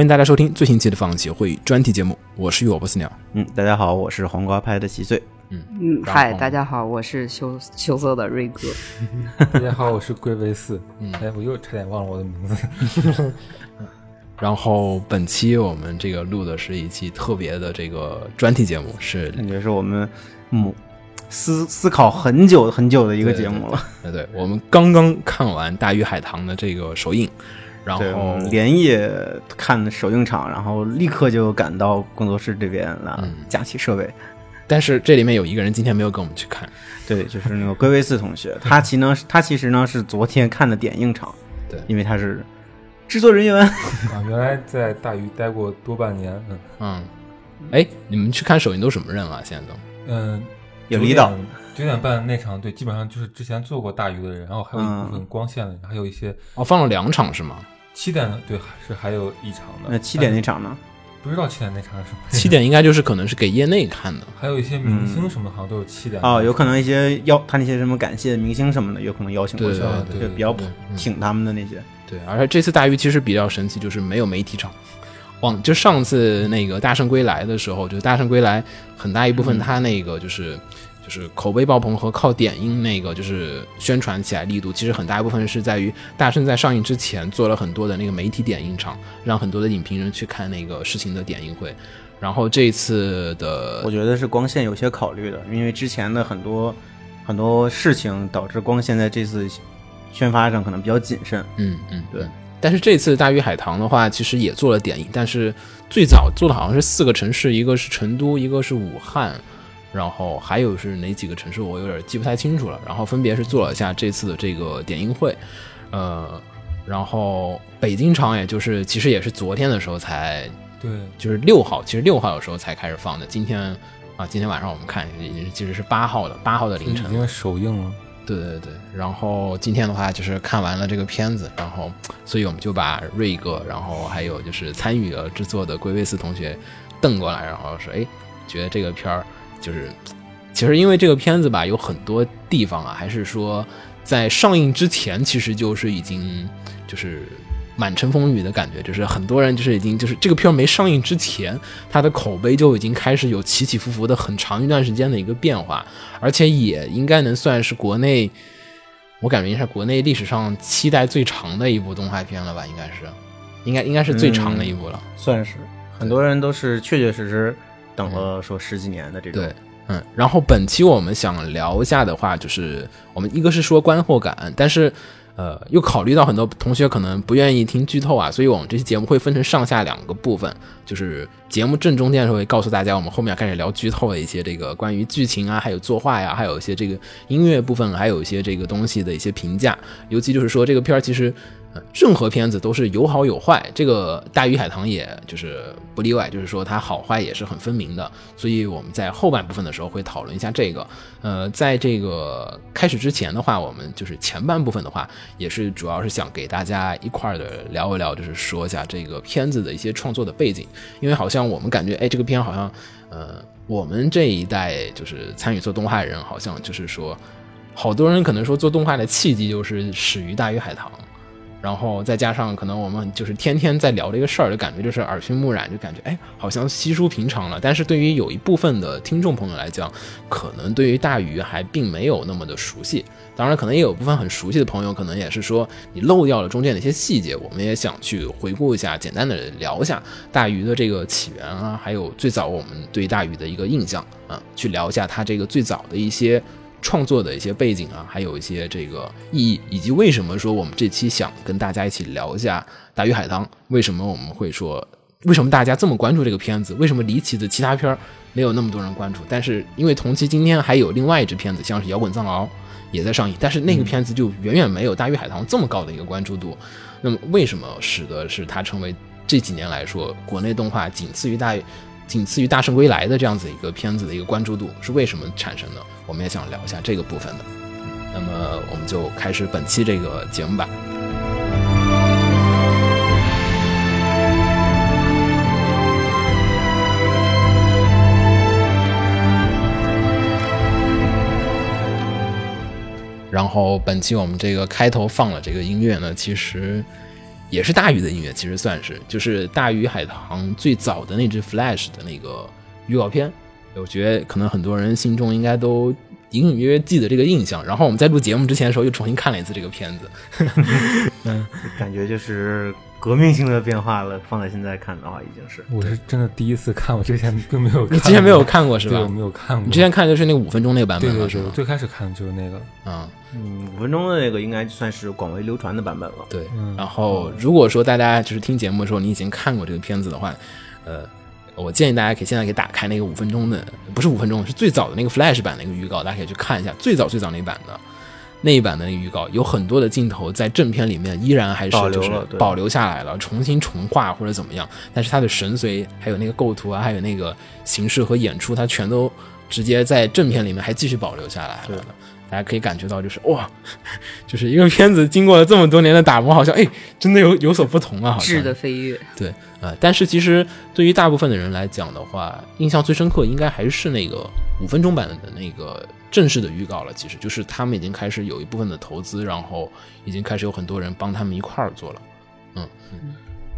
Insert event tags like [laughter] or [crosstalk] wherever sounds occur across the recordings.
欢迎大家收听最新期的放协会专题节目，我是雨果波斯鸟。嗯，大家好，我是黄瓜派的七岁。嗯，嗯嗨，大家好，我是羞羞涩的瑞哥。[laughs] 大家好，我是龟维四。嗯哎，我又差点忘了我的名字。[laughs] 然后本期我们这个录的是一期特别的这个专题节目，是感觉是我们母思思考很久很久的一个节目了。对对，我们刚刚看完《大鱼海棠》的这个首映，然后连夜看首映场，然后立刻就赶到工作室这边了，嗯架起设备。但是这里面有一个人今天没有跟我们去看，对，就是那个龟维四同学，他其呢，他其实呢是昨天看的点映场，对因为他是制作人员。啊，[laughs] 原来在大鱼待过多半年。嗯嗯，哎，你们去看首映都什么人啊？现在都嗯，有离岛九点半那场，对，基本上就是之前做过大鱼的人，然后还有一部分光线的人，还有一些哦放了两场是吗？七点的，对，还是还有一场的。那七点那场呢？不知道七点那场是什么。七点应该就是可能是给业内看的，还有一些明星什么的，好像都有七点。哦，有可能一些邀他那些什么感谢明星什么的，有可能邀请过去对了，对对就比较对嗯挺他们的那些。对，而且这次大鱼其实比较神奇，就是没有媒体场。往就上次那个《大圣归来》的时候，就是《大圣归来》很大一部分他那个就是、就是口碑爆棚和靠点映那个就是宣传起来力度，其实很大一部分是在于大圣在上映之前做了很多的那个媒体点映场，让很多的影评人去看那个事情的点映会。然后这次的我觉得是光线有些考虑的，因为之前的很多很多事情导致光线在这次宣发上可能比较谨慎。嗯嗯，对。但是这次大鱼海棠的话，其实也做了点映，但是最早做的好像是四个城市，一个是成都，一个是武汉，然后还有是哪几个城市，我有点记不太清楚了。然后分别是做了一下这次的这个点映会，呃，然后北京场也就是其实也是昨天的时候才，对，就是六号，其实六号的时候才开始放的。今天啊，今天晚上我们看已经其实是八号的，八号的凌晨已。经首映了。对对对，然后今天的话就是看完了这个片子，然后所以我们就把瑞哥，然后还有就是参与了制作的龟维斯同学瞪过来，然后说，哎，觉得这个片儿就是，其实因为这个片子吧，有很多地方啊，还是说在上映之前，其实就是已经就是满城风雨的感觉，就是很多人就是已经就是这个片没上映之前，它的口碑就已经开始有起起伏伏的很长一段时间的一个变化，而且也应该能算是国内，我感觉应该是国内历史上期待最长的一部动画片了吧，应该是，应该应该是最长的一部了。算是很多人都是确确实实等了说十几年的这种。对，嗯，然后本期我们想聊一下的话，就是我们一个是说观后感，但是呃，又考虑到很多同学可能不愿意听剧透啊，所以我们这期节目会分成上下两个部分，就是节目正中间的时候会告诉大家，我们后面要开始聊剧透的一些这个关于剧情啊，还有作画呀，还有一些这个音乐部分，还有一些这个东西的一些评价，尤其就是说这个片儿其实。呃任何片子都是有好有坏，这个《大鱼海棠》也就是不例外，就是说它好坏也是很分明的。所以我们在后半部分的时候会讨论一下这个。呃，在这个开始之前的话，我们就是前半部分的话，也是主要是想给大家一块儿的聊一聊，就是说一下这个片子的一些创作的背景，因为好像我们感觉，哎，这个片好像，呃，我们这一代就是参与做动画人，好像就是说，好多人可能说做动画的契机就是始于《大鱼海棠》。然后再加上可能我们就是天天在聊这个事儿，就感觉就是耳熏目染，就感觉哎，好像稀疏平常了。但是对于有一部分的听众朋友来讲，可能对于大鱼还并没有那么的熟悉。当然，可能也有部分很熟悉的朋友，可能也是说你漏掉了中间的一些细节，我们也想去回顾一下，简单的聊一下大鱼的这个起源啊，还有最早我们对大鱼的一个印象啊，去聊一下它这个最早的一些。创作的一些背景啊，还有一些这个意义，以及为什么说我们这期想跟大家一起聊一下《大鱼海棠》，为什么我们会说，为什么大家这么关注这个片子？为什么离奇的其他片儿没有那么多人关注？但是因为同期今天还有另外一支片子，像是《摇滚藏獒》也在上映，但是那个片子就远远没有《大鱼海棠》这么高的一个关注度。那么为什么使得是它成为这几年来说国内动画仅次于大仅次于《大圣归来》的这样子一个片子的一个关注度是为什么产生的？我们也想聊一下这个部分的。那么我们就开始本期这个节目吧。然后本期我们这个开头放了这个音乐呢，其实也是大鱼的音乐，其实算是就是大鱼海棠最早的那支 Flash 的那个预告片，我觉得可能很多人心中应该都隐隐约约记得这个印象。然后我们在录节目之前的时候又重新看了一次这个片子，[laughs] 感觉就是革命性的变化了。放在现在看的话，已经是我是真的第一次看，我之前并没有看，你之前没有看过是对，我吧？没有看过。你之前看的就是那个五分钟那个版对对对，我本？最开始看的就是那个，嗯，嗯，五分钟的那个应该算是广为流传的版本了。对。嗯，然后如果说大家就是听节目的时候你已经看过这个片子的话，呃，我建议大家可以现在可以打开那个五分钟的，不是五分钟，是最早的那个 Flash 版的一个预告，大家可以去看一下最早最早那一版的。那一版的那个预告有很多的镜头在正片里面依然还是就是保留下来了，重新重画或者怎么样，但是它的神髓还有那个构图啊，还有那个形式和演出，它全都直接在正片里面还继续保留下来对。了。大家可以感觉到，就是哇，就是一个片子经过了这么多年的打磨，好像哎，真的有有所不同啊，好像。质的飞跃，对，呃，但是其实对于大部分的人来讲的话，印象最深刻应该还是那个五分钟版的那个正式的预告了。其实就是他们已经开始有一部分的投资，然后已经开始有很多人帮他们一块儿做了，嗯。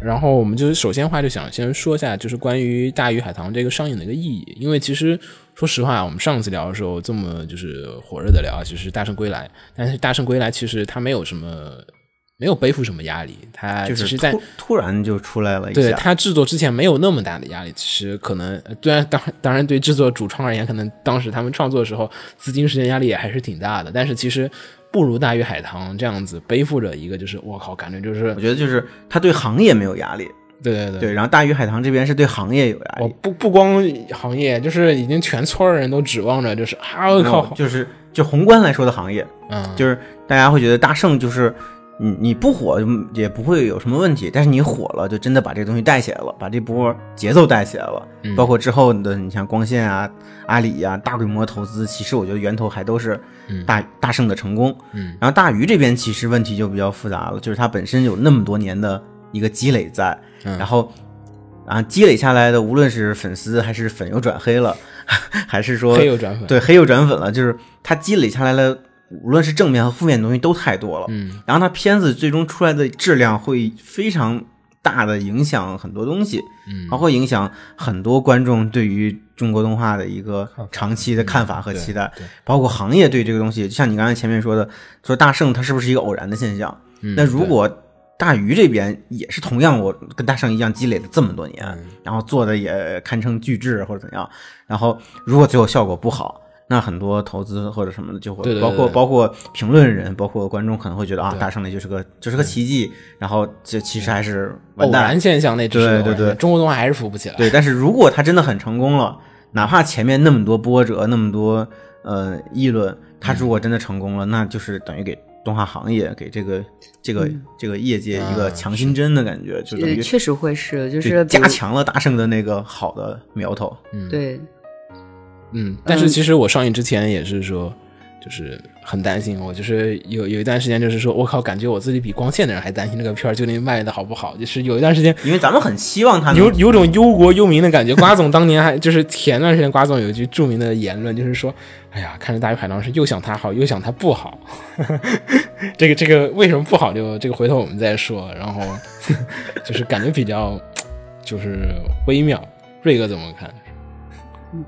然后我们就是首先话就想先说一下，就是关于《大鱼海棠》这个上映的一个意义，因为其实说实话，我们上次聊的时候这么就是火热的聊，就是《大圣归来》，但是《大圣归来》其实它没有什么没有背负什么压力，他就是其实在突突然就出来了一下，对他制作之前没有那么大的压力，其实可能呃虽然当当然对制作主创而言，可能当时他们创作的时候资金时间压力也还是挺大的，但是其实不如大鱼海棠这样子背负着一个就是我靠，感觉就是我觉得就是他对行业没有压力，对对对。对，然后大鱼海棠这边是对行业有压我力，不不光行业，就是已经全村儿人都指望着，就是啊我靠，就是就宏观来说的行业，嗯，就是大家会觉得大圣就是你你不火嗯也不会有什么问题，但是你火了，就真的把这个东西带起来了，把这波节奏带起来了。嗯包括之后的你像光线啊、阿里呀、大规模投资，其实我觉得源头还都是嗯大、大圣的成功。嗯然后大鱼这边其实问题就比较复杂了，就是它本身有那么多年的一个积累在，嗯然后啊积累下来的，无论是粉丝还是粉又转黑了，[laughs] 还是说黑又转粉，对黑又转粉了，就是它积累下来了，无论是正面和负面的东西都太多了。嗯然后它片子最终出来的质量会非常大的影响很多东西，嗯包括影响很多观众对于中国动画的一个长期的看法和期待，对包括行业对这个东西，就像你刚才前面说的，说大圣它是不是一个偶然的现象？嗯那如果大鱼这边也是同样，我跟大圣一样积累了这么多年，嗯然后做的也堪称巨制或者怎样，然后如果最后效果不好，那很多投资或者什么的就会，对对对包括包括评论人，包括观众可能会觉得啊，大圣那就是个就是个奇迹，然后这其实还是偶完蛋然。现象那只是对对对。中国动画还是扶不起来，对，但是如果他真的很成功了，哪怕前面那么多波折，那么多呃议论，他如果真的成功了，那就是等于给动画行业、给这个这个、这个业界一个啊强心针的感觉，就等于呃确实会是，就就是加强了大圣的那个好的苗头。嗯。对，嗯，但是其实我上映之前也是说，就是很担心，我就是有有一段时间就是说，我靠，感觉我自己比光线的人还担心这个片儿究竟卖的好不好，就是有一段时间 [laughs] 因为咱们很希望他有有种忧国忧民的感觉。瓜总当年还就是前段时间，瓜总有一句著名的言论，就是说，哎呀，看着大鱼海棠是又想它好，又想它不好。[laughs] 这个这个为什么不好就这个回头我们再说。然后 [laughs] 就是感觉比较就是微妙。瑞哥怎么看？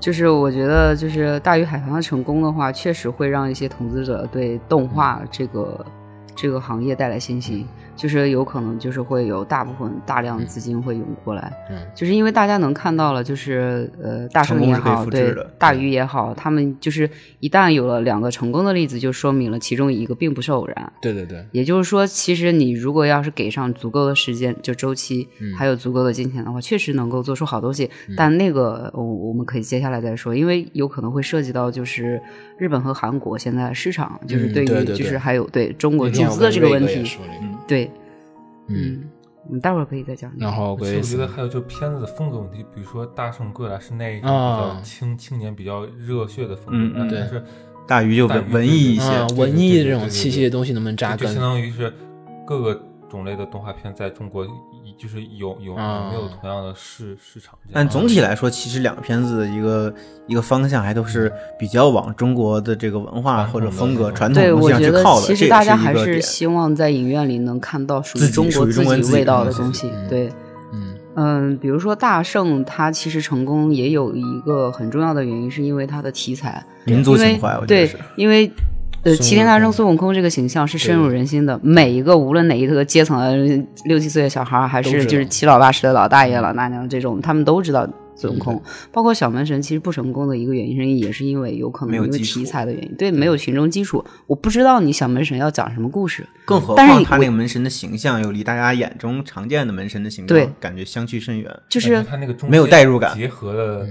就是我觉得，就是大鱼海棠的成功的话，确实会让一些投资者对动画这个这个行业带来信心，就是有可能就是会有大部分大量资金会涌过来，嗯。就是因为大家能看到了，就是呃大圣也好，对大鱼也好，他们就是一旦有了两个成功的例子，就说明了其中一个并不是偶然。对对对，也就是说，其实你如果要是给上足够的时间，就周期，嗯。还有足够的金钱的话，确实能够做出好东西。但那个我我们可以接下来再说，因为有可能会涉及到就是日本和韩国现在市场，就是嗯对于就是还有对中国注资的这个问题，对，嗯，嗯，我们待会儿可以再讲。然后我觉得还有就是片子的风格问题，比如说《大圣归来》是那一种啊比较青青年、比较热血的风嗯格，嗯对但是大鱼就文文艺一些，文艺这种气息的东西能不能扎根就相？当于是各个种类的动画片在中国一就是有有没有同样的市市场？但总体来说，其实两个片子的一个一个方向还都是比较往中国的这个文化或者风格、传统对，东西上我觉得去靠的。其实大家还是希望在影院里能看到属于中国自己味道的东西。对，嗯嗯，比如说大圣，它其实成功也有一个很重要的原因，是因为它的题材，民族情怀，我觉得对是。，因为呃，齐天大圣孙悟空这个形象是深入人心的，每一个无论哪一个阶层的六七岁的小孩儿，还是就是七老八十的老大爷老大娘这种，他们都知道。孙悟空，包括小门神，其实不成功的一个原因，也是因为有可能因为没有题材的原因，对，没有群众基础。我不知道你小门神要讲什么故事，更何况他但是我那个门神的形象又离大家眼中常见的门神的形对象感觉相去甚远。就是他那个没有代入感。结合的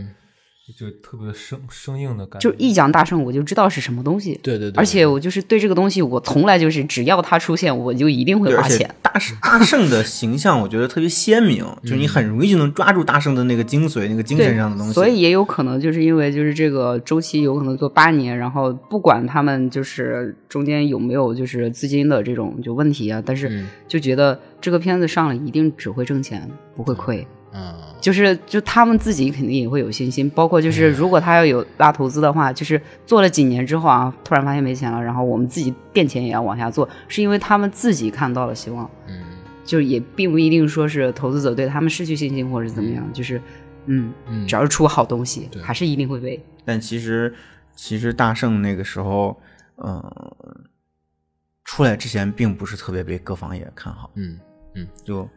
就特别生生硬的感觉。就一讲大圣，我就知道是什么东西。对对对，而且我就是对这个东西，我从来就是只要它出现，我就一定会花钱。大圣大圣的形象，我觉得特别鲜明，就是你很容易就能抓住大圣的那个精髓、那个精神上的东西。所以也有可能就是因为就是这个周期有可能做八年，然后不管他们就是中间有没有就是资金的这种就问题啊，但是嗯就觉得这个片子上了一定只会挣钱，不会亏。嗯。就是就他们自己肯定也会有信心，包括就是如果他要有拉投资的话，就是做了几年之后啊，突然发现没钱了，然后我们自己垫钱也要往下做，是因为他们自己看到了希望，嗯。就也并不一定说是投资者对他们失去信心或者怎么样，就是嗯，嗯，只要是出好东西，对还是一定会被。但其实其实大圣那个时候，嗯、出来之前并不是特别被各方也看好，嗯嗯。就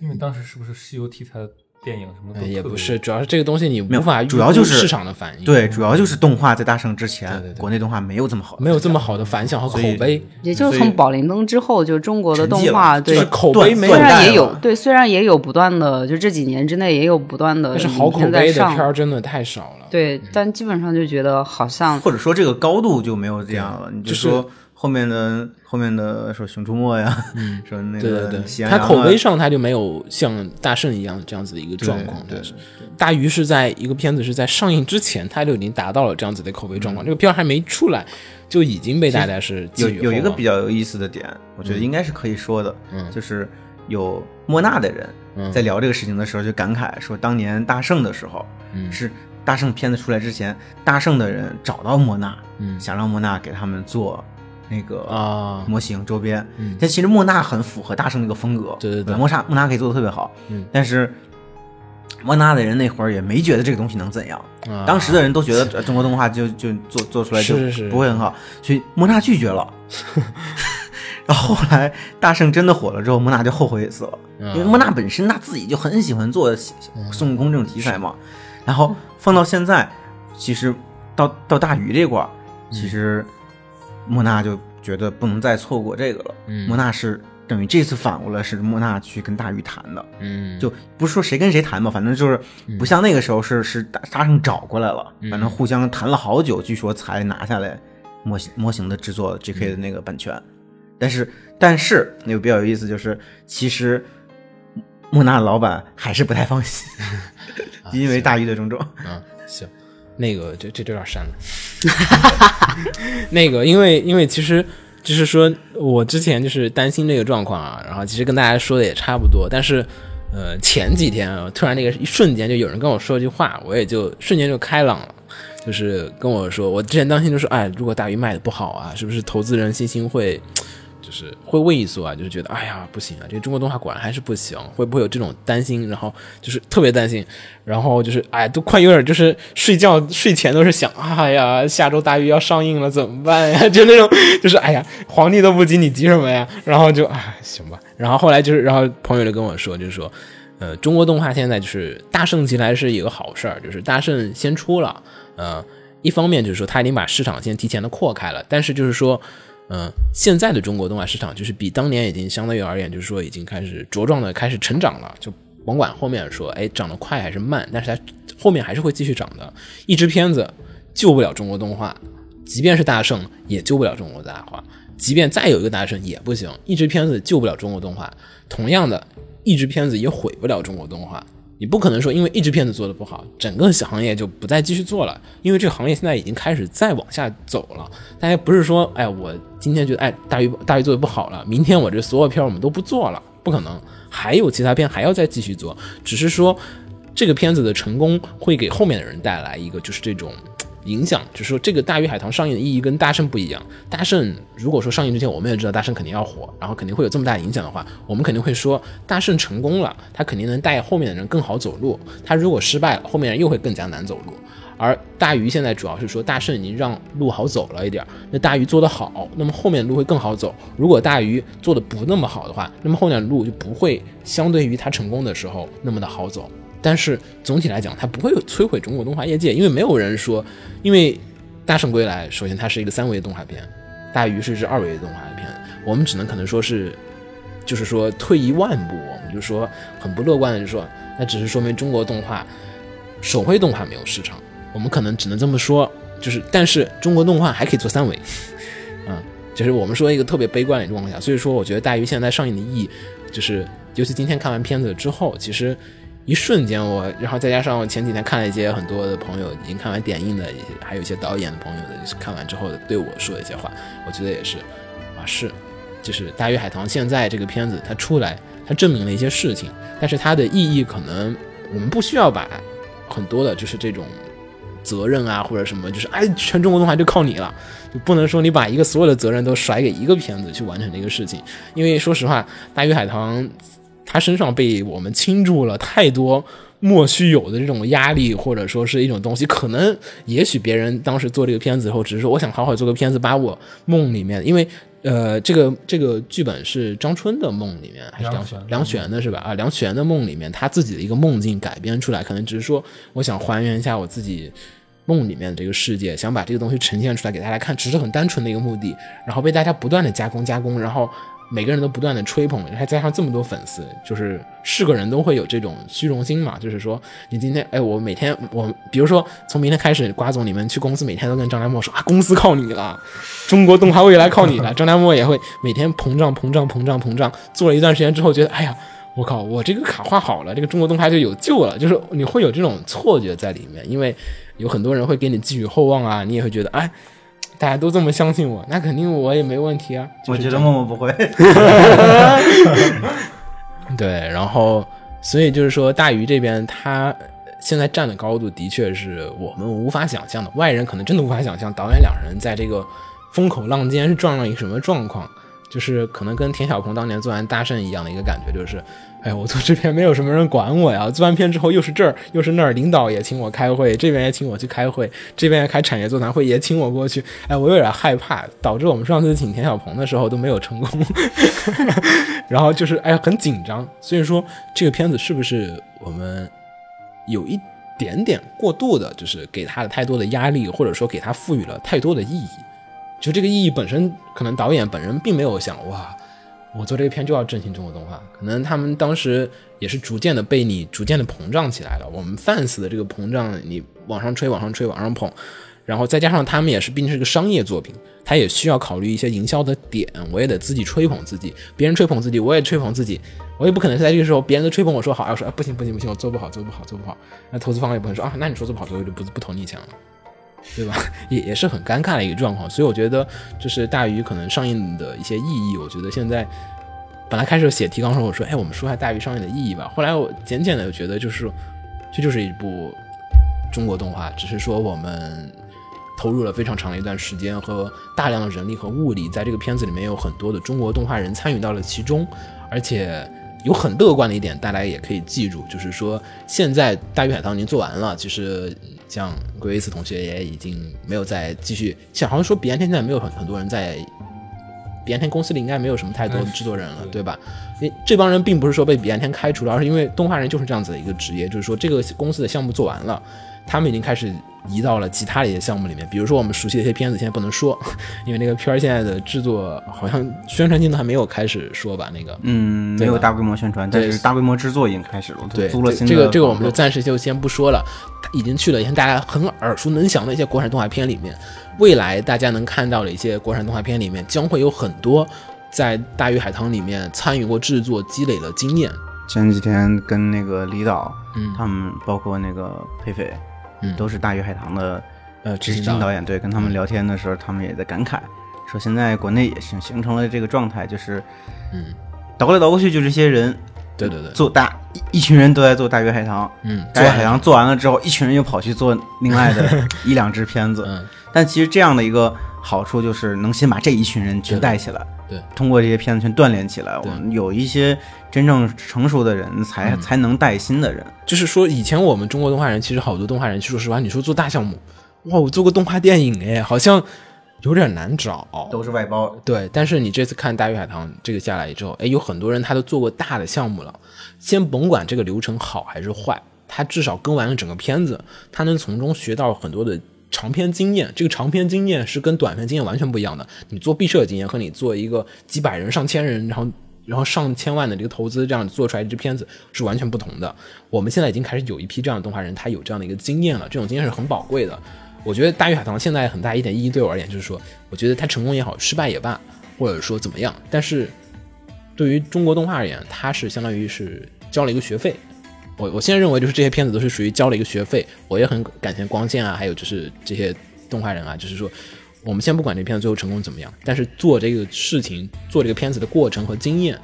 因为当时是不是西游题材的电影什么的也不是，主要是这个东西你没法主要就是市场的反应，对，主要就是动画在大圣之前，对对对国内动画没有这么好，没有这么好的反响和口碑，也就是从宝莲灯之后，就中国的动画对就是口碑没虽然也有对，虽然也有不断的，就这几年之内也有不断的但是好口碑的上片儿真的太少了。对，但基本上就觉得好像或者说这个高度就没有这样了。你就就是说后面的后面的说《熊出没》呀，[laughs] 说那对对个对，它喜羊羊啊。口碑上他就没有像大圣一样这样子的一个状况。对。大鱼是在一个片子是在上映之前，他就已经达到了这样子的口碑状况。这个片儿还没出来，就已经被大家是有有一个比较有意思的点，我觉得应该是可以说的，嗯。就是有莫纳的人嗯。在聊这个事情的时候就感慨说，当年大圣的时候，嗯。是大圣片子出来之前，大圣的人找到莫纳，嗯。想让莫纳给他们做那个啊。模型周边。嗯。但其实莫纳很符合大圣那个风格，对对对。莫纳莫纳可以做的特别好。嗯。但是莫纳的人那会儿也没觉得这个东西能怎样，啊。当时的人都觉得呃中国动画就就做做出来就不会很好，所以莫纳拒绝了。[laughs] 然后后来大圣真的火了之后，莫纳就后悔死了，嗯因为莫纳本身他自己就很喜欢做孙悟空这种题材嘛。然后放到现在，其实到到大鱼这块儿，其实莫娜就觉得不能再错过这个了。嗯。莫娜是等于这次反过来是莫娜去跟大鱼谈的，嗯。就不是说谁跟谁谈吧，反正就是不像那个时候是是大大圣找过来了，嗯。反正互相谈了好久，据说才拿下来模型模型的制作 GK 的那个版权。但是但是那个比较有意思就是，其实莫纳老板还是不太放心，[laughs] 因为大鱼的种种。嗯，行，那个这这有点删了。[laughs] 那个，因为因为其实就是说我之前就是担心这个状况啊，然后其实跟大家说的也差不多，但是呃前几天啊，突然那个一瞬间就有人跟我说一句话，我也就瞬间就开朗了。就是跟我说，我之前担心就是，哎，如果大鱼卖的不好啊，是不是投资人信心会，就是会畏缩啊？就是觉得，哎呀，不行啊，这个中国动画果然还是不行，会不会有这种担心？然后就是特别担心，然后就是，哎，都快有点就是睡觉睡前都是想，哎呀，下周大鱼要上映了，怎么办呀？就那种，就是，哎呀，皇帝都不急，你急什么呀？然后就，哎，行吧。然后后来就是，然后朋友就跟我说，就是说。呃，中国动画现在就是大圣起来是一个好事儿，就是大圣先出了，呃，一方面就是说他已经把市场先提前的扩开了，但是就是说，嗯、现在的中国动画市场就是比当年已经相对于而言，就是说已经开始茁壮的开始成长了，就甭管后面说，哎，长得快还是慢，但是它后面还是会继续涨的。一支片子救不了中国动画，即便是大圣也救不了中国动画，即便再有一个大圣也不行，一支片子救不了中国动画。同样的，一支片子也毁不了中国动画。你不可能说因为一支片子做的不好，整个行业就不再继续做了，因为这个行业现在已经开始再往下走了。大家不是说，哎，我今天觉得哎大鱼大鱼做的不好了，明天我这所有片儿我们都不做了，不可能，还有其他片还要再继续做，只是说这个片子的成功会给后面的人带来一个就是这种。影响就是说，这个《大鱼海棠》上映的意义跟《大圣》不一样。《大圣》如果说上映之前我们也知道《大圣》肯定要火，然后肯定会有这么大影响的话，我们肯定会说《大圣》成功了，他肯定能带后面的人更好走路。他如果失败了，后面人又会更加难走路。而《大鱼》现在主要是说，《大圣》已经让路好走了一点，那《大鱼》做得好，那么后面的路会更好走。如果《大鱼》做的不那么好的话，那么后面的路就不会相对于他成功的时候那么的好走。但是总体来讲，它不会摧毁中国动画业界，因为没有人说，因为《大圣归来》首先它是一个三维动画片，《大鱼》是一支二维动画片，我们只能可能说是，就是说退一万步，我们就说很不乐观的就说，那只是说明中国动画手绘动画没有市场，我们可能只能这么说，就是但是中国动画还可以做三维，嗯，就是我们说一个特别悲观的状况下，所以说我觉得《大鱼》现在上映的意义，就是尤其今天看完片子之后，其实。一瞬间，我然后再加上我前几天看了一些很多的朋友已经看完点映的，还有一些导演的朋友的看完之后对我说的一些话，我觉得也是啊，是，就是《大鱼海棠》现在这个片子它出来，它证明了一些事情，但是它的意义可能我们不需要把很多的就是这种责任啊或者什么，就是哎，全中国动画就靠你了，就不能说你把一个所有的责任都甩给一个片子去完成这个事情，因为说实话，《大鱼海棠》。他身上被我们倾注了太多莫须有的这种压力，或者说是一种东西。可能也许别人当时做这个片子后，只是说我想好好做个片子，把我梦里面，因为呃，这个这个剧本是张春的梦里面还是梁梁璇的是吧？啊，梁璇的梦里面他自己的一个梦境改编出来，可能只是说我想还原一下我自己梦里面的这个世界，想把这个东西呈现出来给大家看，只是很单纯的一个目的，然后被大家不断的加工加工，然后。每个人都不断的吹捧，还加上这么多粉丝，就是是个人都会有这种虚荣心嘛。就是说，你今天，哎，我每天，我比如说从明天开始，瓜总你们去公司，每天都跟张良墨说啊，公司靠你了，中国动画未来靠你了。张良墨也会每天膨胀膨胀膨胀膨胀，做了一段时间之后，觉得，哎呀，我靠，我这个卡画好了，这个中国动画就有救了。就是你会有这种错觉在里面，因为有很多人会给你寄予厚望啊，你也会觉得，哎。大家都这么相信我，[laughs] 那肯定我也没问题啊。我觉得默默不会。[laughs] [laughs] 对，然后所以就是说，大鱼这边他现在站的高度的确是我们无法想象的，外人可能真的无法想象，导演两人在这个风口浪尖是撞上一个什么状况，就是可能跟田小鹏当年做完《大圣》一样的一个感觉，就是。哎，我做这片没有什么人管我呀。做完片之后又是这儿又是那儿，领导也请我开会，这边也请我去开会，这边也开产业座谈会也请我过去。哎，我有点害怕，导致我们上次请田小鹏的时候都没有成功。[laughs] 然后就是哎很紧张。所以说这个片子是不是我们有一点点过度的，就是给他的太多的压力，或者说给他赋予了太多的意义？就这个意义本身，可能导演本人并没有想哇。我做这个片就要振兴中国动画，可能他们当时也是逐渐的被你逐渐的膨胀起来了。我们 fans 的这个膨胀，你往上吹，往上吹，往上捧，然后再加上他们也是毕竟是个商业作品，他也需要考虑一些营销的点。我也得自己吹捧自己，别人吹捧自己，我也吹捧自己。我也不可能在这个时候别人都吹捧我说好，要说啊不行不行不行，我做不好做不好做不好。那投资方也不会说啊，那你说做不好，所以就不不投你钱了。对吧？[laughs] 也也是很尴尬的一个状况，所以我觉得就是大鱼可能上映的一些意义，我觉得现在本来开始写提纲时候我说，哎，我们说下大鱼上映的意义吧。后来我简简的觉得就是，这就是一部中国动画，只是说我们投入了非常长的一段时间和大量的人力和物力，在这个片子里面有很多的中国动画人参与到了其中，而且有很乐观的一点，大家也可以记住，就是说现在大鱼海棠已经做完了，其实。像 Grace 同学也已经没有再继续，像好像说彼岸天现在没有很很多人在彼岸天公司里，应该没有什么太多的制作人了，对吧？因这帮人并不是说被彼岸天开除了，而是因为动画人就是这样子的一个职业，就是说这个公司的项目做完了，他们已经开始。移到了其他的一些项目里面，比如说我们熟悉的一些片子，现在不能说，[laughs] 因为那个片儿现在的制作好像宣传镜头还没有开始说吧？那个，嗯，没有大规模宣传，但是大规模制作已经开始了。对，租了新的。这个这个我们就暂时就先不说了，已经去了，一些大家很耳熟能详的一些国产动画片里面，未来大家能看到的一些国产动画片里面，将会有很多在《大鱼海棠》里面参与过制作、积累了经验。前几天跟那个李导，嗯，他们包括那个裴斐。嗯，都是大鱼海棠的，呃，执行导。演对，跟他们聊天的时候，他们也在感慨，说现在国内也形形成了这个状态，就是，嗯，倒过来倒过去就这些人对对对，做大一一群人都在做《大鱼海棠》，嗯，《大鱼海棠》做完了之后，一群人又跑去做另外的 [laughs] 一两支片子。嗯，但其实这样的一个好处就是能先把这一群人全带起来，对，通过这些片子全锻炼起来。我对们有一些真正成熟的人才、嗯才能带新的人。就是说，以前我们中国动画人其实好多动画人，说实话，你说做大项目，哇，我做过动画电影，哎，好像有点难找。都是外包，对，但是你这次看《大鱼海棠》这个下来之后，哎，有很多人他都做过大的项目了。先甭管这个流程好还是坏，他至少跟完了整个片子，他能从中学到很多的长篇经验。这个长篇经验是跟短篇经验完全不一样的。你做毕设经验和你做一个几百人、上千人，然后然后上千万的这个投资这样做出来一支片子是完全不同的。我们现在已经开始有一批这样的动画人，他有这样的一个经验了，这种经验是很宝贵的。我觉得《大鱼海棠》现在很大一点意义对我而言，就是说，我觉得它成功也好，失败也罢，或者说怎么样，但是对于中国动画而言，它是相当于是交了一个学费。我我现在认为就是这些片子都是属于交了一个学费，我也很感谢光线啊，还有就是这些动画人啊，就是说，我们先不管这片子最后成功怎么样，但是做这个事情、做这个片子的过程和经验，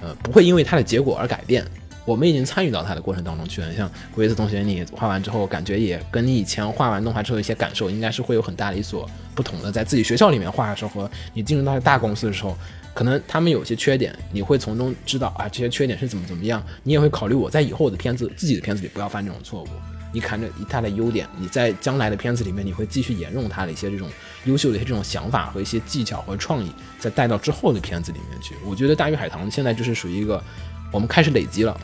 呃，不会因为它的结果而改变。我们已经参与到它的过程当中去了。像鬼子同学，你画完之后，感觉也跟你以前画完动画之后一些感受，应该是会有很大的一所不同的。在自己学校里面画的时候，和你进入到大公司的时候，可能他们有些缺点，你会从中知道啊，这些缺点是怎么怎么样。你也会考虑我在以后的片子、自己的片子里不要犯这种错误。你看着它的优点，你在将来的片子里面，你会继续沿用它的一些这种优秀的一些这种想法和一些技巧和创意，再带到之后的片子里面去。我觉得《大鱼海棠》现在就是属于一个我们开始累积了，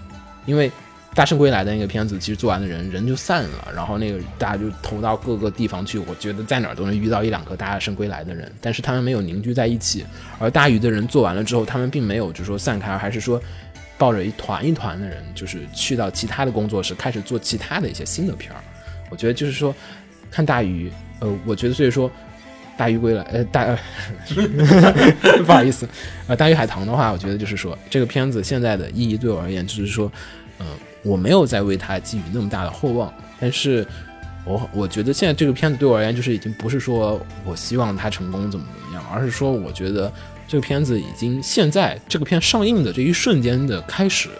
因为。大圣归来的那个片子，其实做完的人人就散了，然后那个大家就投到各个地方去。我觉得在哪儿都能遇到一两个大圣归来的人，但是他们没有凝聚在一起。而大鱼的人做完了之后，他们并没有就说散开，还是说抱着一团一团的人，就是去到其他的工作室开始做其他的一些新的片儿。我觉得就是说看大鱼，呃，我觉得所以说大鱼归来，呃，大、呃、[laughs] [laughs] 不好意思，呃，大鱼海棠的话，我觉得就是说这个片子现在的意义对我而言，就是说，嗯、我没有再为它寄予那么大的厚望，但是我我觉得现在这个片子对我而言，就是已经不是说我希望它成功怎么怎么样，而是说我觉得这个片子已经现在这个片上映的这一瞬间的开始，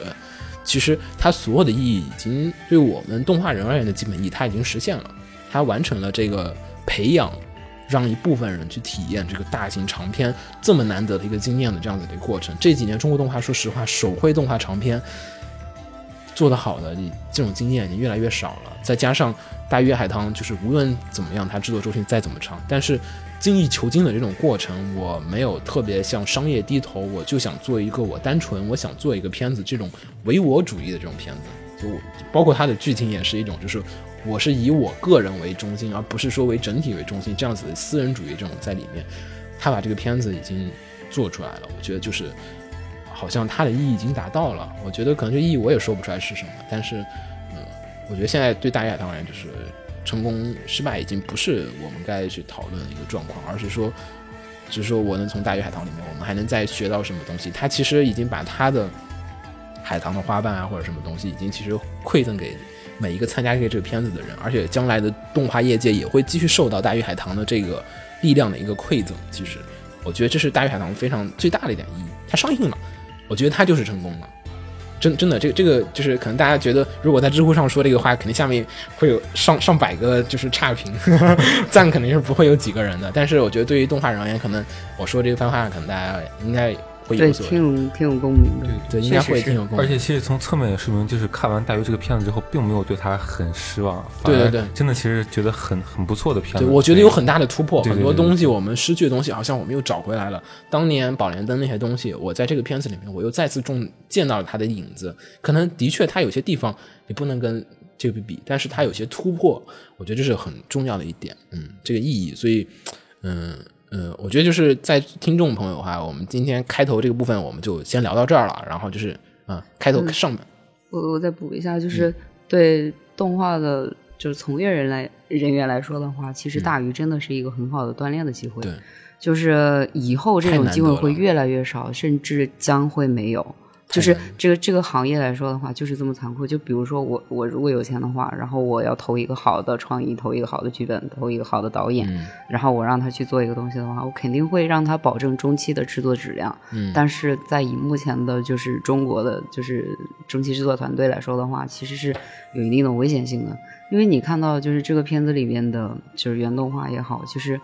其实它所有的意义已经对我们动画人而言的基本意义，它已经实现了，它完成了这个培养。让一部分人去体验这个大型长片这么难得的一个经验的这样子的一个过程。这几年中国动画，说实话，手绘动画长片做得好的，你这种经验已经越来越少了。再加上《大鱼海棠》，就是无论怎么样，它制作周期再怎么长，但是精益求精的这种过程，我没有特别向商业低头，我就想做一个我单纯我想做一个片子，这种唯我主义的这种片子，就包括它的剧情也是一种，就是我是以我个人为中心，而不是说为整体为中心这样子的私人主义这种在里面。他把这个片子已经做出来了，我觉得就是好像它的意义已经达到了。我觉得可能这意义我也说不出来是什么，但是嗯，我觉得现在对大家当然就是成功失败已经不是我们该去讨论的一个状况，而是说，只是说我能从大鱼海棠里面，我们还能再学到什么东西。他其实已经把他的海棠的花瓣啊或者什么东西，已经其实馈赠给。每一个参加这个片子的人，而且将来的动画业界也会继续受到大鱼海棠的这个力量的一个馈赠。其实，我觉得这是大鱼海棠非常最大的一点意义。它上映了，我觉得它就是成功了。真真的，这个这个就是可能大家觉得，如果在知乎上说这个话，肯定下面会有上上百个就是差评，[laughs] 赞肯定是不会有几个人的。但是我觉得对于动画人而言，可能我说这番话，可能大家应该会对有所挺有挺有共鸣的。对，应该会挺有共鸣。而且其实从侧面也说明，就是看完《大鱼》这个片子之后，并没有对他很失望，对对对真的其实觉得很很不错的片子。对，我觉得有很大的突破，对对很多对对东西我们失去的东西，好像我们又找回来了。当年宝莲灯那些东西，我在这个片子里面，我又再次中见到了它的影子。可能的确，它有些地方你不能跟这个比，但是它有些突破，我觉得这是很重要的一点。嗯，这个意义，所以，嗯嗯，我觉得就是在听众朋友哈，我们今天开头这个部分我们就先聊到这儿了，然后就是嗯，开头上面。我我再补一下，就是对动画的，就是从业人来人员来说的话，其实大鱼真的是一个很好的锻炼的机会。对，就是以后这种机会会越来越少，甚至将会没有。就是这个这个行业来说的话，就是这么残酷。就比如说我我如果有钱的话，然后我要投一个好的创意，投一个好的剧本，投一个好的导演，嗯然后我让他去做一个东西的话，我肯定会让他保证中期的制作质量。嗯，但是在以目前的就是中国的就是中期制作团队来说的话，其实是有一定的危险性的，因为你看到就是这个片子里面的，就是原动画也好，就是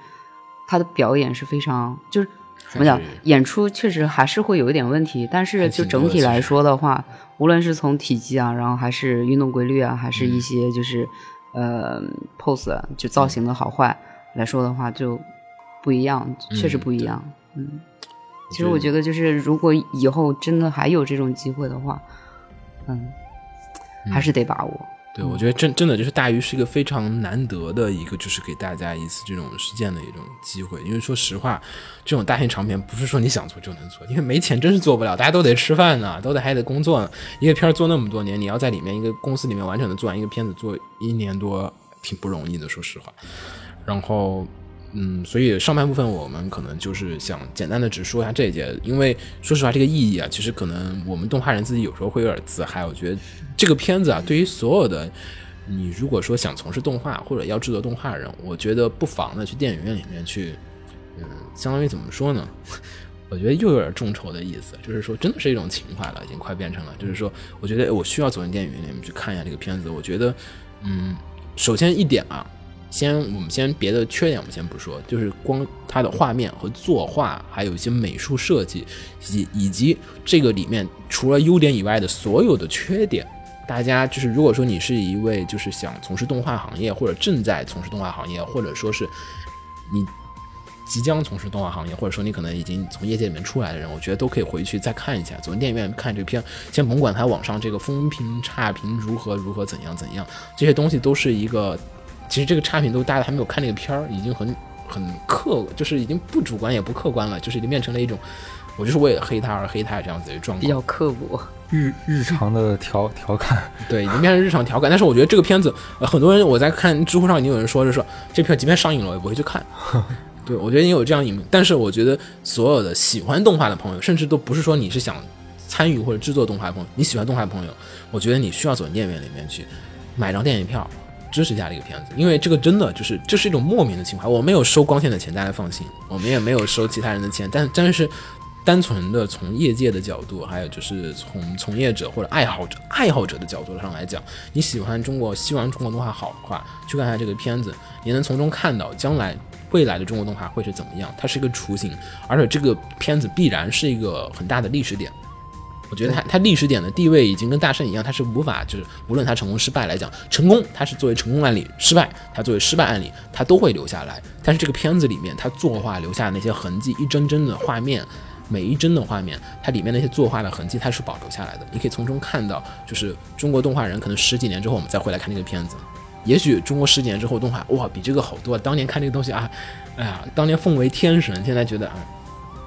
他的表演是非常就是。怎么讲？演出确实还是会有一点问题，但是就整体来说的话，无论是从体积啊，然后还是运动规律啊，还是一些就是、呃 pose 啊就造型的好坏来说的话，就不一样，确实不一样。嗯，其实我觉得，就是如果以后真的还有这种机会的话，嗯，还是得把握。对，我觉得真真的就是大鱼是一个非常难得的一个，就是给大家一次这种实践的一种机会。因为说实话，这种大型长片不是说你想做就能做，因为没钱真是做不了，大家都得吃饭呢，都得还得工作呢。一个片儿做那么多年，你要在里面一个公司里面完整的做完一个片子，做一年多挺不容易的，说实话。然后，嗯，所以上半部分我们可能就是想简单的只说一下这一节，因为说实话，这个意义啊，其实可能我们动画人自己有时候会有点自嗨。我觉得这个片子啊，对于所有的你如果说想从事动画或者要制作动画人，我觉得不妨的去电影院里面去，嗯，相当于怎么说呢？[laughs] 我觉得又有点众筹的意思，就是说真的是一种情怀了，已经快变成了，就是说，我觉得我需要走进电影院里面去看一下这个片子。我觉得，嗯，首先一点啊，先我们先别的缺点我们先不说，就是光它的画面和作画，还有一些美术设计，以以及这个里面除了优点以外的所有的缺点，大家就是如果说你是一位就是想从事动画行业，或者正在从事动画行业，或者说是你即将从事动画行业，或者说你可能已经从业界里面出来的人，我觉得都可以回去再看一下，走进电影院看这个片，先甭管它网上这个风评差评如何如何怎样怎样，这些东西都是一个，其实这个差评都大家还没有看那个片儿，已经很很客，就是已经不主观也不客观了，就是已经变成了一种，我就是为了黑他而黑他这样子的状况。比较刻薄，日日常的调调侃，对，已经变成日常调侃。但是我觉得这个片子，呃、很多人我在看知乎上已经有人说，就是说这片即便上映了，我也不会去看。[laughs] 对，我觉得也有这样影，但是我觉得所有的喜欢动画的朋友，甚至都不是说你是想参与或者制作动画的朋友，你喜欢动画的朋友，我觉得你需要走进电影院里面去买张电影票。支持一下这个片子，因为这个真的就是这是一种莫名的情怀。我没有收光线的钱，大家放心，我们也没有收其他人的钱，但但是单纯的从业界的角度，还有就是从从业者或者爱好者爱好者的角度上来讲，你喜欢中国，希望中国动画好的话，去看一下这个片子，你能从中看到将来未来的中国动画会是怎么样。它是一个雏形，而且这个片子必然是一个很大的历史点。我觉得它它历史点的地位已经跟大圣一样，它是无法就是无论他成功失败来讲，成功它是作为成功案例，失败它作为失败案例，它都会留下来。但是这个片子里面，它作画留下那些痕迹，一帧帧的画面，每一帧的画面，它里面那些作画的痕迹，它是保留下来的。你可以从中看到，就是中国动画人可能十几年之后，我们再回来看这个片子，也许中国十几年之后动画哇比这个好多。当年看这个东西啊，哎呀，当年奉为天神，现在觉得啊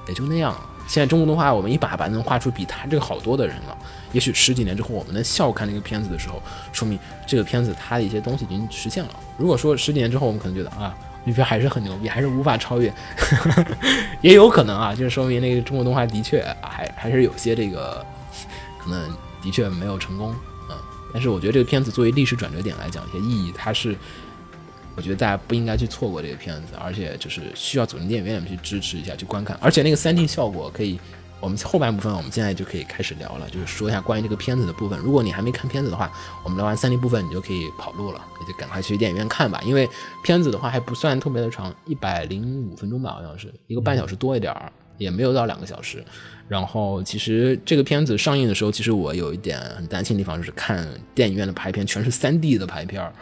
也就那样了。现在中国动画我们一把把能画出比他这个好多的人了。也许十几年之后我们能笑看那个片子的时候，说明这个片子它的一些东西已经实现了。如果说十几年之后我们可能觉得啊，这片还是很牛逼，还是无法超越，[laughs] 也有可能啊，就是说明那个中国动画的确还还是有些这个可能的确没有成功，嗯。但是我觉得这个片子作为历史转折点来讲，一些意义它是。我觉得大家不应该去错过这个片子，而且就是需要走进电影院去支持一下，去观看。而且那个 3D 效果可以，我们后半部分我们现在就可以开始聊了，就是说一下关于这个片子的部分。如果你还没看片子的话，我们聊完 3D 部分，你就可以跑路了，你就赶快去电影院看吧。因为片子的话还不算特别的长，一百零五分钟吧，好像是一个半小时多一点儿，也没有到两个小时。然后其实这个片子上映的时候，其实我有一点很担心的地方，就是看电影院的排片全是 3D 的排片儿，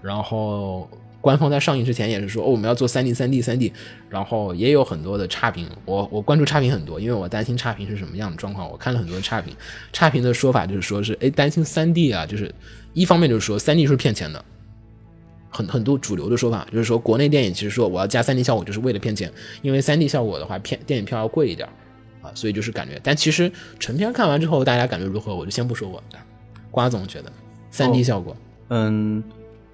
然后。官方在上映之前也是说，哦，我们要做三 D、三 D、三 D，然后也有很多的差评。我我关注差评很多，因为我担心差评是什么样的状况。我看了很多差评，差评的说法就是说是，哎，担心三 D 啊，就是一方面就是说三 D 是骗钱的，很很多主流的说法就是说，国内电影其实说我要加三 D 效果就是为了骗钱，因为三 D 效果的话，片电影票要贵一点啊，所以就是感觉。但其实成片看完之后，大家感觉如何？我就先不说我的，瓜总觉得三 D 效果，嗯，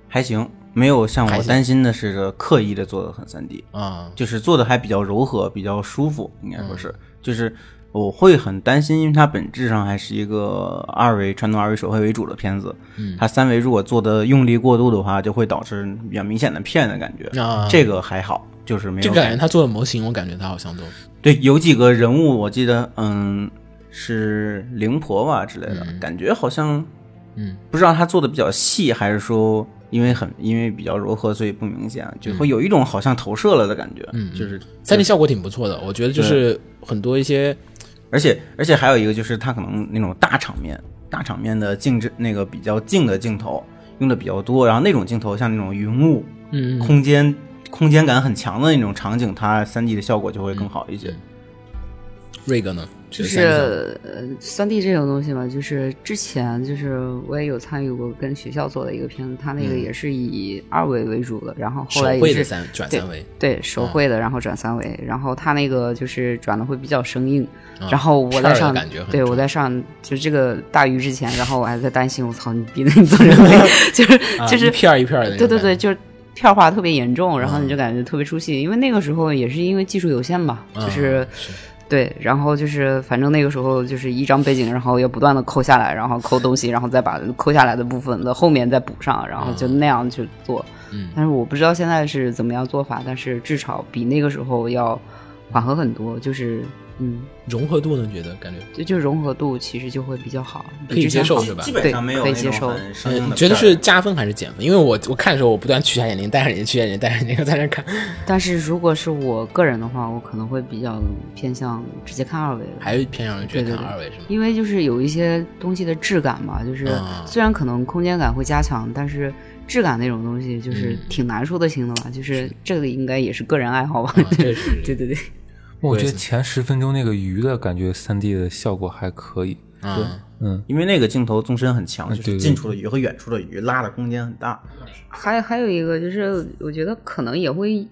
还行，没有像我担心的是这刻意的做的很三 D，啊，就是做的还比较柔和，比较舒服，应该说是，就是我会很担心，因为它本质上还是一个二维传统二维手绘为主的片子，嗯。它三维如果做的用力过度的话，就会导致比较明显的骗的感觉。啊，这个还好，就是没有就感觉他做的模型，我感觉他好像都对，有几个人物我记得，嗯，是灵婆吧之类的，嗯。感觉好像嗯。不知道他做的比较细，还是说因为很因为比较柔和，所以不明显，就会有一种好像投射了的感觉。嗯嗯就是三 D 效果挺不错的，我觉得就是很多一些而且而且还有一个就是它可能那种大场面、大场面的静止那个比较静的镜头用的比较多，然后那种镜头像那种云雾、嗯嗯空间空间感很强的那种场景，它三 D 的效果就会更好一些。瑞哥呢，就是呃，三 D 这种东西嘛，就是之前就是我也有参与过跟学校做的一个片子，它那个也是以二维为主的，然后后来也是绘的三转三维，对手绘的，然后转三维，然后它那个就是转的会比较生硬，啊然后我在上对我在上就这个大鱼之前，然后我还在担心，我操，你逼得你做人类，[laughs] [laughs] 就是啊就是一片儿一片儿的对对对，就是片儿化特别严重，然后嗯。你就感觉特别出戏，因为那个时候也是因为技术有限吧，啊就是。是对，然后就是反正那个时候就是一张背景，然后要不断的抠下来，然后抠东西，然后再把抠下来的部分的后面再补上，然后就那样去做。嗯但是我不知道现在是怎么样做法，但是至少比那个时候要缓和很多，就是嗯，融合度呢？觉得感觉就就融合度其实就会比较好，可以接受是吧基本上没有对可以接受嗯，你觉得是加分还是减分？因为我我看的时候，我不断取下眼镜，戴上眼镜，取下眼镜，戴上眼镜，在那看，但是如果是我个人的话，我可能会比较偏向直接看二维的。还是偏向于觉得对对对看二维是吗？因为就是有一些东西的质感嘛，就是啊虽然可能空间感会加强，但是质感那种东西就是嗯挺难说得清的吧。就是这个应该也是个人爱好吧。啊这是对对对，我觉得前十分钟那个鱼的感觉，三 D 的效果还可以。对，嗯，因为那个镜头纵深很强，就是近处的鱼和远处的鱼拉的空间很大。还还有一个就是，我觉得可能也会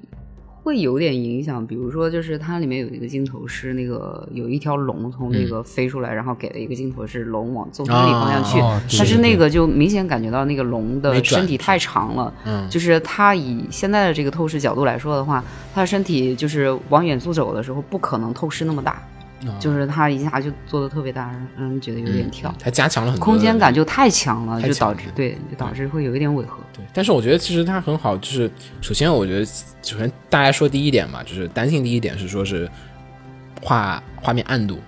会有点影响。比如说，就是它里面有一个镜头是那个有一条龙从那个飞出来，然后给了一个镜头是龙往纵深里方向去，哦但是那个就明显感觉到那个龙的身体太长了。嗯就是它以现在的这个透视角度来说的话，它的身体就是往远处走的时候，不可能透视那么大，啊就是它一下就做的特别大，让人觉得有点跳，它加强了很多空间感就太强了，就太强了导致对，就导致会有一点违和。对，但是我觉得其实它很好，就是首先我觉得，首先大家说第一点嘛，就是担心第一点是说是画画面暗度，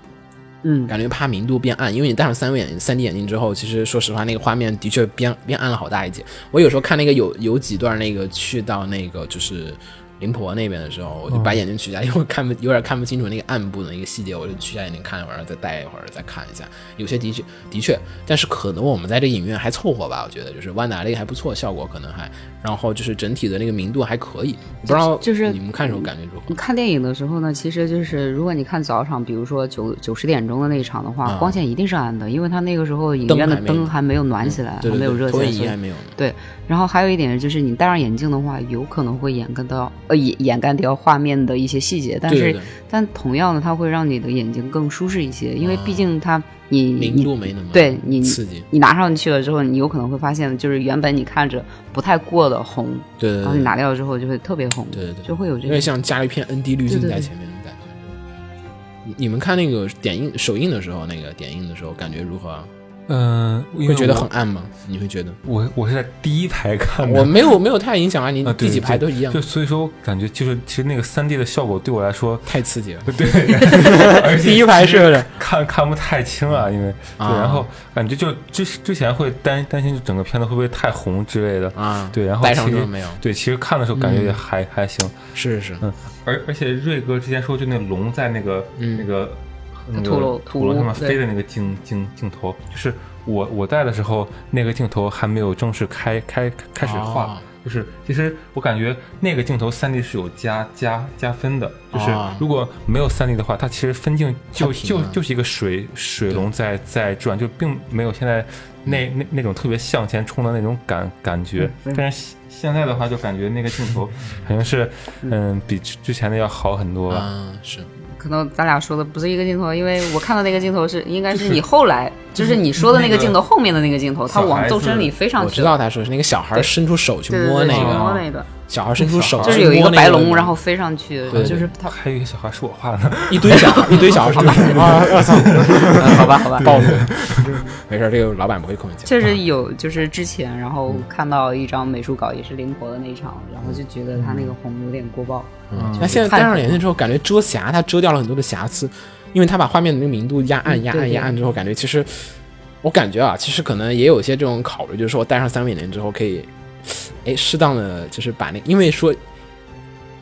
嗯，感觉怕明度变暗，因为你戴上三维眼镜、三 D 眼镜之后，其实说实话，那个画面的确变变暗了好大一截。我有时候看那个有有几段那个去到那个就是灵婆那边的时候，我就把眼镜取下，因为我看不有点看不清楚那个暗部的那个细节，我就取下眼镜看一会儿，再戴一会儿再看一下。有些的确的确，但是可能我们在这影院还凑合吧，我觉得就是万达那个还不错，效果可能还，然后就是整体的那个明度还可以。不知道就是你们看的时候感觉如何你？看电影的时候呢，其实就是如果你看早场，比如说九九十点钟的那一场的话，啊光线一定是暗的，因为它那个时候影院的灯还没有暖起来，还没有热起来。对。然后还有一点就是，你戴上眼镜的话，有可能会掩盖到呃掩掩盖掉画面的一些细节，但是但同样的，它会让你的眼睛更舒适一些，因为毕竟它你明度没那么对你刺激。你拿上去了之后，你有可能会发现，就是原本你看着不太过的红，对然后你拿掉之后就会特别红，对对对就会有这因为个。像加了一片 ND 滤镜在前面的感觉。你你们看那个点映首映的时候，那个点映的时候感觉如何啊？嗯，会觉得很暗吗？你会觉得？我我是在第一排看的，我没有没有太影响啊，你第几排都一样就，所以说感觉就是其实那个三 D 的效果对我来说，太刺激了。[laughs] 对，[laughs] 而且第一排是不是？看看不太清啊，因为对，啊然后感觉就之之前会担担心整个片子会不会太红之类的，啊，对，然后其实没有？对，其实看的时候感觉也嗯还、还行，是是是，嗯，而而且瑞哥之前说就那龙在那个、嗯那个那个土楼上面飞的那个镜镜镜头，就是我我带的时候那个镜头还没有正式开开开始画。哦就是，其实我感觉那个镜头三 D 是有加加加分的，就是哦如果没有三 D 的话，它其实分镜就就就是一个水水龙在在转，就并没有现在那那那种特别向前冲的那种感感觉。但是现在的话，就感觉那个镜头 [laughs] 好像是嗯比之之前的要好很多吧。啊是。可能咱俩说的不是一个镜头，因为我看到那个镜头是应该是你后来，就是你说的那个镜头后面的那个镜头，他往纵深里飞上去。我知道他说是那个小孩伸出手去摸那个，摸那个。小孩伸出手，就是有一个白龙，然后飞上去，就是他还有一个小孩是我画的，一堆小孩，一堆小孩 [laughs] [laughs] 好吧，好吧，暴露，没事，这个老板不会控制。确实有，就是之前然后看到一张美术稿，也是灵婆的那一场，然后就觉得他那个红有点过曝。嗯，那现在戴上眼镜之后，感觉遮瑕，它遮掉了很多的瑕疵，因为他把画面的那个明度压暗、压暗、压暗之后，感觉其实我感觉啊，其实可能也有些这种考虑，就是说我戴上三维眼镜之后可以。哎，适当的就是把那，因为说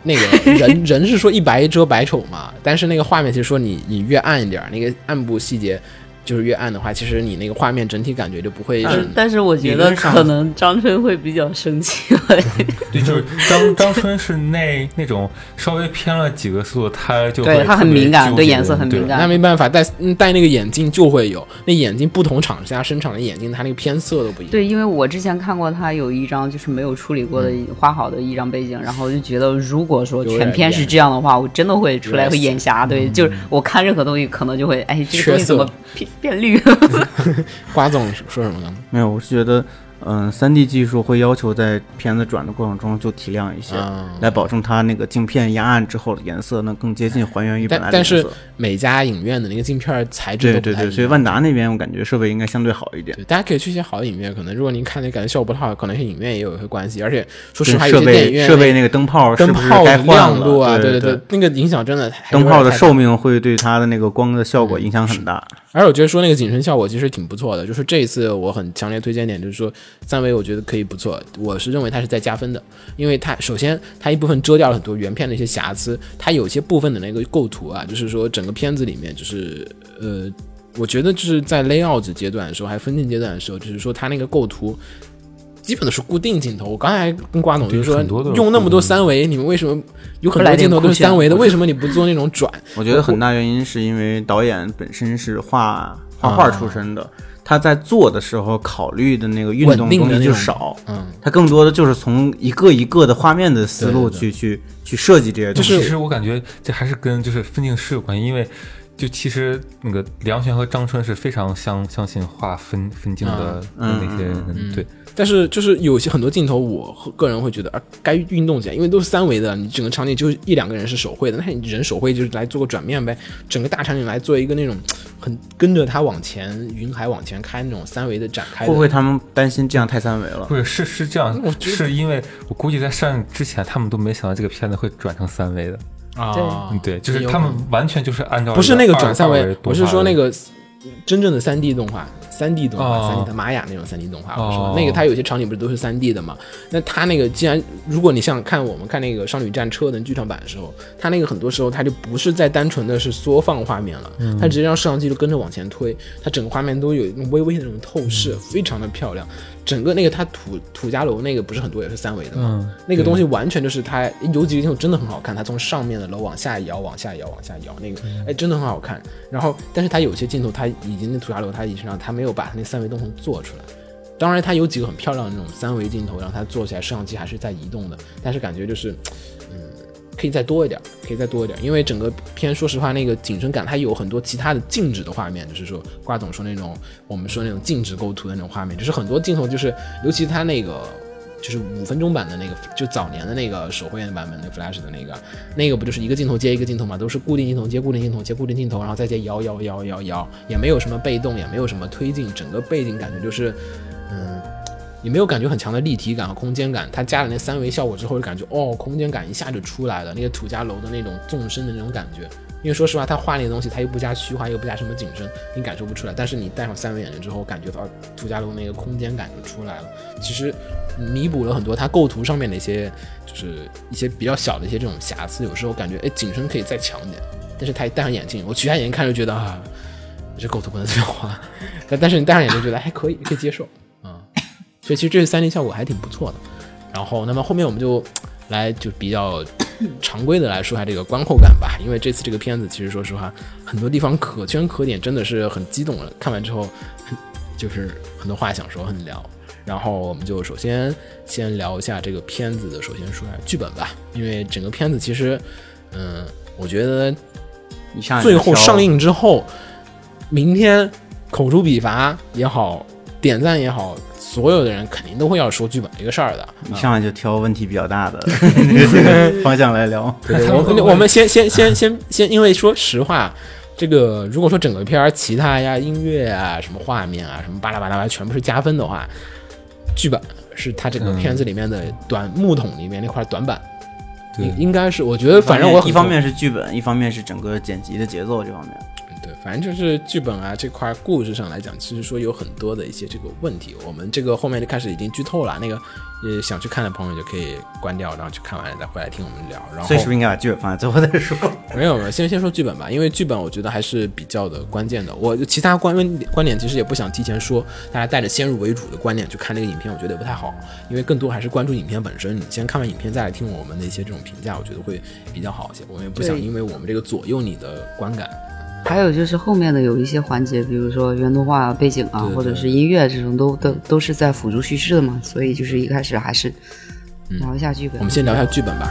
那个人 [laughs] 人是说一白遮百丑嘛，但是那个画面其实说你你越暗一点，那个暗部细节。就是越暗的话，其实你那个画面整体感觉就不会。但是我觉得可能张春会比较生气。[laughs] 对，就是张张春是那那种稍微偏了几个色，他就对他很敏感，对颜色很敏感。那没办法，戴戴那个眼镜就会有。那眼镜不同厂家生产的眼镜，它那个偏色都不一样。对，因为我之前看过他有一张就是没有处理过的画好的一张背景，然后就觉得如果说全片是这样的话，我真的会出来会眼瞎。对，就是我看任何东西可能就会哎，这个东西怎么偏？变绿，[laughs] [laughs] 瓜总说什么呢？没有，我是觉得。嗯，三 D 技术会要求在片子转的过程中就提亮一些，来保证它那个镜片压暗之后的颜色能更接近还原于本来的颜色。但是每家影院的那个镜片材质对对对，所以万达那边我感觉设备应该相对好一点。大家可以去一些好的影院，可能如果您看那感觉效果不太好，可能是影院也有一些关系。而且说实话，设备设备那个灯泡灯泡亮度啊，对对对，那个影响真的。灯泡的寿命会对它的那个光的效果影响很大。而我觉得说那个景深效果其实挺不错的，就是这一次我很强烈推荐点，就是说三维我觉得可以不错，我是认为它是在加分的，因为它首先它一部分遮掉了很多原片的一些瑕疵，它有些部分的那个构图啊，就是说整个片子里面就是呃，我觉得就是在 layout 阶段的时候，还分镜阶段的时候，就是说它那个构图基本都是固定镜头。我刚才跟瓜总就是说用那么多三维，你们为什么有很多镜头都是三维的？为什么你不做那种转？我觉得很大原因是因为导演本身是画画画出身的。他在做的时候考虑的那个运动东西就少，嗯，他更多的就是从一个一个的画面的思路去去去设计这些东西。其实我感觉这还是跟就是分镜师有关系，因为就其实那个梁璇和张春是非常相相信画分分镜的那些人，对。但是就是有些很多镜头，我个人会觉得啊，该运动起来，因为都是三维的，你整个场景就一两个人是手绘的，那你人手绘就是来做个转面呗，整个大场景来做一个那种很跟着它往前，云海往前开那种三维的展开。会不会他们担心这样太三维了？不是，是是这样，是因为我估计在上映之前，他们都没想到这个片子会转成三维的啊。对，就是他们完全就是按照不是那个转三维，不是说那个真正的三 D 动画。三 D 动画，三 D 的玛雅那种三 D 动画，我说那个它有些场景不是都是三 D 的嘛？那它那个既然如果你像看我们看那个《少女战车》的剧场版的时候，它那个很多时候它就不是在单纯的是缩放画面了，它直接让摄像机就跟着往前推，它整个画面都有微微的那种透视，非常的漂亮。整个那个它土土家楼那个不是很多也是三维的嘛？那个东西完全就是它有几个镜头真的很好看，它从上面的楼往下摇，往下摇，往下摇，那个哎真的很好看。然后但是它有些镜头它已经那土家楼它已经让它没有把它那三维动图做出来。当然它有几个很漂亮的那种三维镜头，让它做起来摄像机还是在移动的，但是感觉就是。可以再多一点，可以再多一点，因为整个片说实话，那个景深感它有很多其他的静止的画面，就是说瓜总说那种我们说那种静止构图的那种画面，就是很多镜头就是，尤其它那个就是五分钟版的那个，就早年的那个手绘的版本，那 Flash 的那个，那个不就是一个镜头接一个镜头嘛，都是固定镜头接固定镜头接固定镜头，然后再接摇摇摇摇摇，也没有什么被动，也没有什么推进，整个背景感觉就是，嗯。你没有感觉很强的立体感和空间感，它加了那三维效果之后，就感觉哦，空间感一下就出来了。那个土家楼的那种纵深的那种感觉，因为说实话，他画那个东西，他又不加虚化，又不加什么景深，你感受不出来。但是你戴上三维眼镜之后，感觉到土家楼那个空间感就出来了。其实弥补了很多它构图上面的一些，就是一些比较小的一些这种瑕疵。有时候感觉哎，景深可以再强一点。但是他一戴上眼镜，我取下眼镜看就觉得啊，这构图不能这样画。但 [laughs] 但是你戴上眼镜觉得还可以，可以接受。所以其实这是三 D 效果还挺不错的，然后那么后面我们就来就比较常规的来说下这个观后感吧，因为这次这个片子其实说实话很多地方可圈可点，真的是很激动了。看完之后就是很多话想说很聊，然后我们就首先先聊一下这个片子的，首先说下剧本吧，因为整个片子其实嗯，我觉得最后上映之后，明天口诛笔伐也好，点赞也好。所有的人肯定都会要说剧本这个事儿的。你上来就挑问题比较大的这 [laughs] 个方向来聊。对，我们 [laughs] 我们先先先先先，因为说实话，这个如果说整个片儿其他呀、音乐啊、什么画面啊、什么巴拉巴拉巴全部是加分的话，剧本是他整个片子里面的短木桶里面那块短板，应应该是我觉得，反正我一方面是剧本，一方面是整个剪辑的节奏这方面。对，反正就是剧本啊这块故事上来讲，其实说有很多的一些这个问题。我们这个后面就开始已经剧透了，那个呃想去看的朋友就可以关掉，然后去看完了再回来听我们聊。然后所以是不是应该把剧本放在最后再说？[laughs] 没有没有，先先说剧本吧，因为剧本我觉得还是比较的关键的。我其他观观点其实也不想提前说，大家带着先入为主的观点去看这个影片，我觉得也不太好，因为更多还是关注影片本身。你先看完影片再来听我们的一些这种评价，我觉得会比较好一些。我们也不想因为我们这个左右你的观感。还有就是后面的有一些环节，比如说原动画背景啊，对对或者是音乐这种，都都都是在辅助叙事的嘛，所以就是一开始还是聊一下剧本。我们先聊一下剧本吧。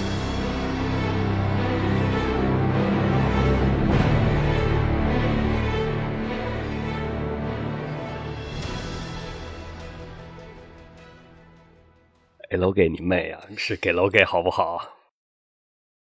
楼给你妹啊！是给楼给好不好？